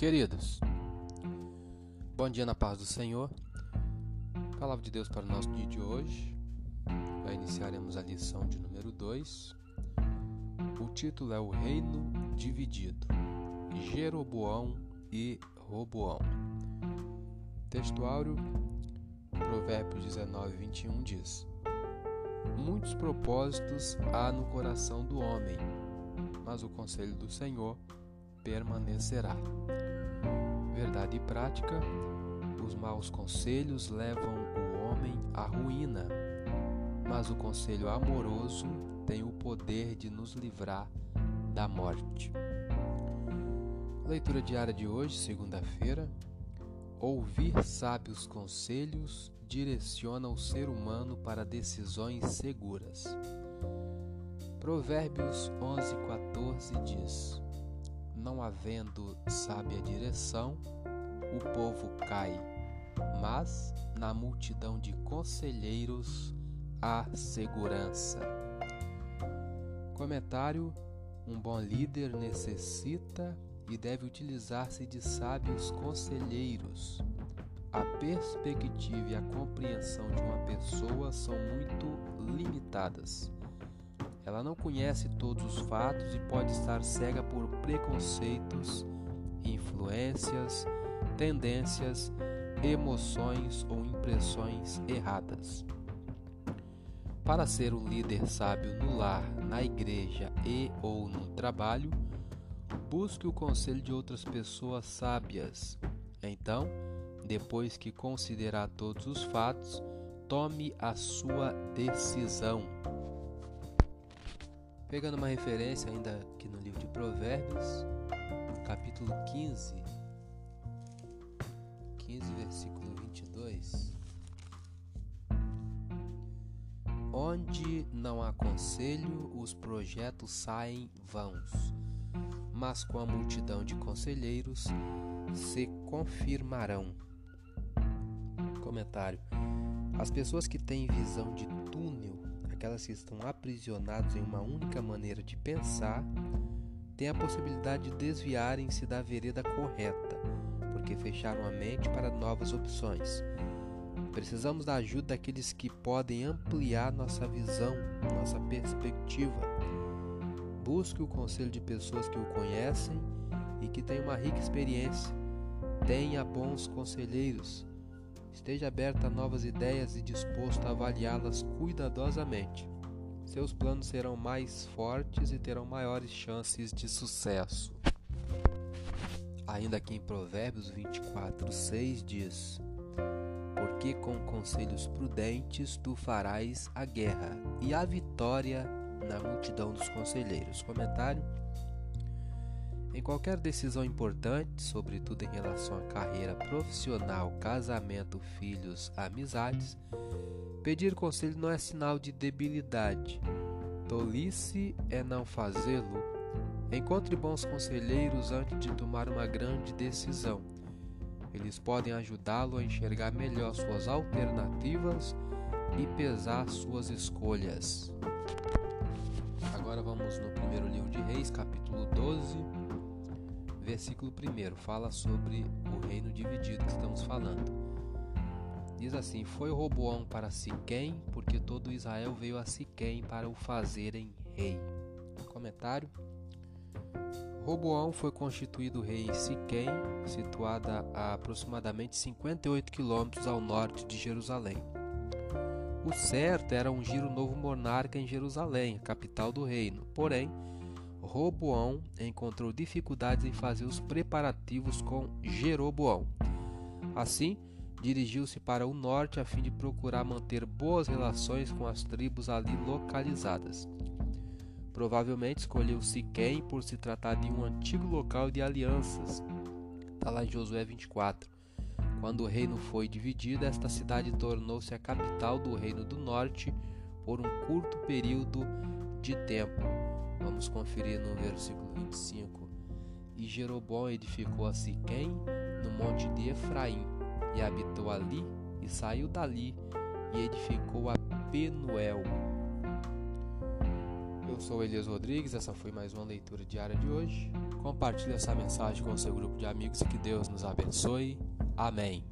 Queridos, bom dia na paz do Senhor. Palavra de Deus para o nosso dia de hoje. Já iniciaremos a lição de número 2. O título é O Reino Dividido. Jeroboão e Roboão. Textuário Provérbios 19, 21 diz: Muitos propósitos há no coração do homem, mas o conselho do Senhor permanecerá. Verdade e prática: os maus conselhos levam o homem à ruína, mas o conselho amoroso tem o poder de nos livrar da morte. Leitura diária de hoje, segunda-feira. Ouvir sábios conselhos direciona o ser humano para decisões seguras. Provérbios 11:14 diz: Não havendo sábia direção, o povo cai, mas na multidão de conselheiros há segurança. Comentário: Um bom líder necessita e deve utilizar-se de sábios conselheiros. A perspectiva e a compreensão de uma pessoa são muito limitadas. Ela não conhece todos os fatos e pode estar cega por preconceitos, influências, tendências, emoções ou impressões erradas. Para ser um líder sábio no lar, na igreja e ou no trabalho, Busque o conselho de outras pessoas sábias. Então, depois que considerar todos os fatos, tome a sua decisão. Pegando uma referência ainda aqui no livro de Provérbios, capítulo 15, 15, versículo 22. Onde não há conselho, os projetos saem vãos mas com a multidão de conselheiros se confirmarão. Comentário: As pessoas que têm visão de túnel, aquelas que estão aprisionadas em uma única maneira de pensar, têm a possibilidade de desviarem-se da vereda correta, porque fecharam a mente para novas opções. Precisamos da ajuda daqueles que podem ampliar nossa visão, nossa perspectiva Busque o conselho de pessoas que o conhecem e que têm uma rica experiência. Tenha bons conselheiros. Esteja aberto a novas ideias e disposto a avaliá-las cuidadosamente. Seus planos serão mais fortes e terão maiores chances de sucesso. Ainda aqui em Provérbios 24, 6 diz: Porque com conselhos prudentes tu farás a guerra, e a vitória na multidão dos conselheiros. Comentário: Em qualquer decisão importante, sobretudo em relação à carreira profissional, casamento, filhos, amizades, pedir conselho não é sinal de debilidade. Tolice é não fazê-lo. Encontre bons conselheiros antes de tomar uma grande decisão. Eles podem ajudá-lo a enxergar melhor suas alternativas e pesar suas escolhas. Agora vamos no primeiro livro de Reis, capítulo 12, versículo 1. Fala sobre o reino dividido que estamos falando. Diz assim: Foi Roboão para Siquém, porque todo Israel veio a Siquém para o fazerem rei. Comentário: Roboão foi constituído rei em Siquém, situada a aproximadamente 58 quilômetros ao norte de Jerusalém. O certo era ungir o novo monarca em Jerusalém, capital do reino. Porém, Roboão encontrou dificuldades em fazer os preparativos com Jeroboão. Assim, dirigiu-se para o norte a fim de procurar manter boas relações com as tribos ali localizadas. Provavelmente escolheu Siquém por se tratar de um antigo local de alianças. Está lá em Josué 24. Quando o reino foi dividido, esta cidade tornou-se a capital do Reino do Norte por um curto período de tempo. Vamos conferir no versículo 25. E Jeroboão edificou a Siquém, no monte de Efraim, e habitou ali, e saiu dali, e edificou a Penuel. Eu sou Elias Rodrigues, essa foi mais uma leitura diária de hoje. Compartilhe essa mensagem com seu grupo de amigos e que Deus nos abençoe. Amém.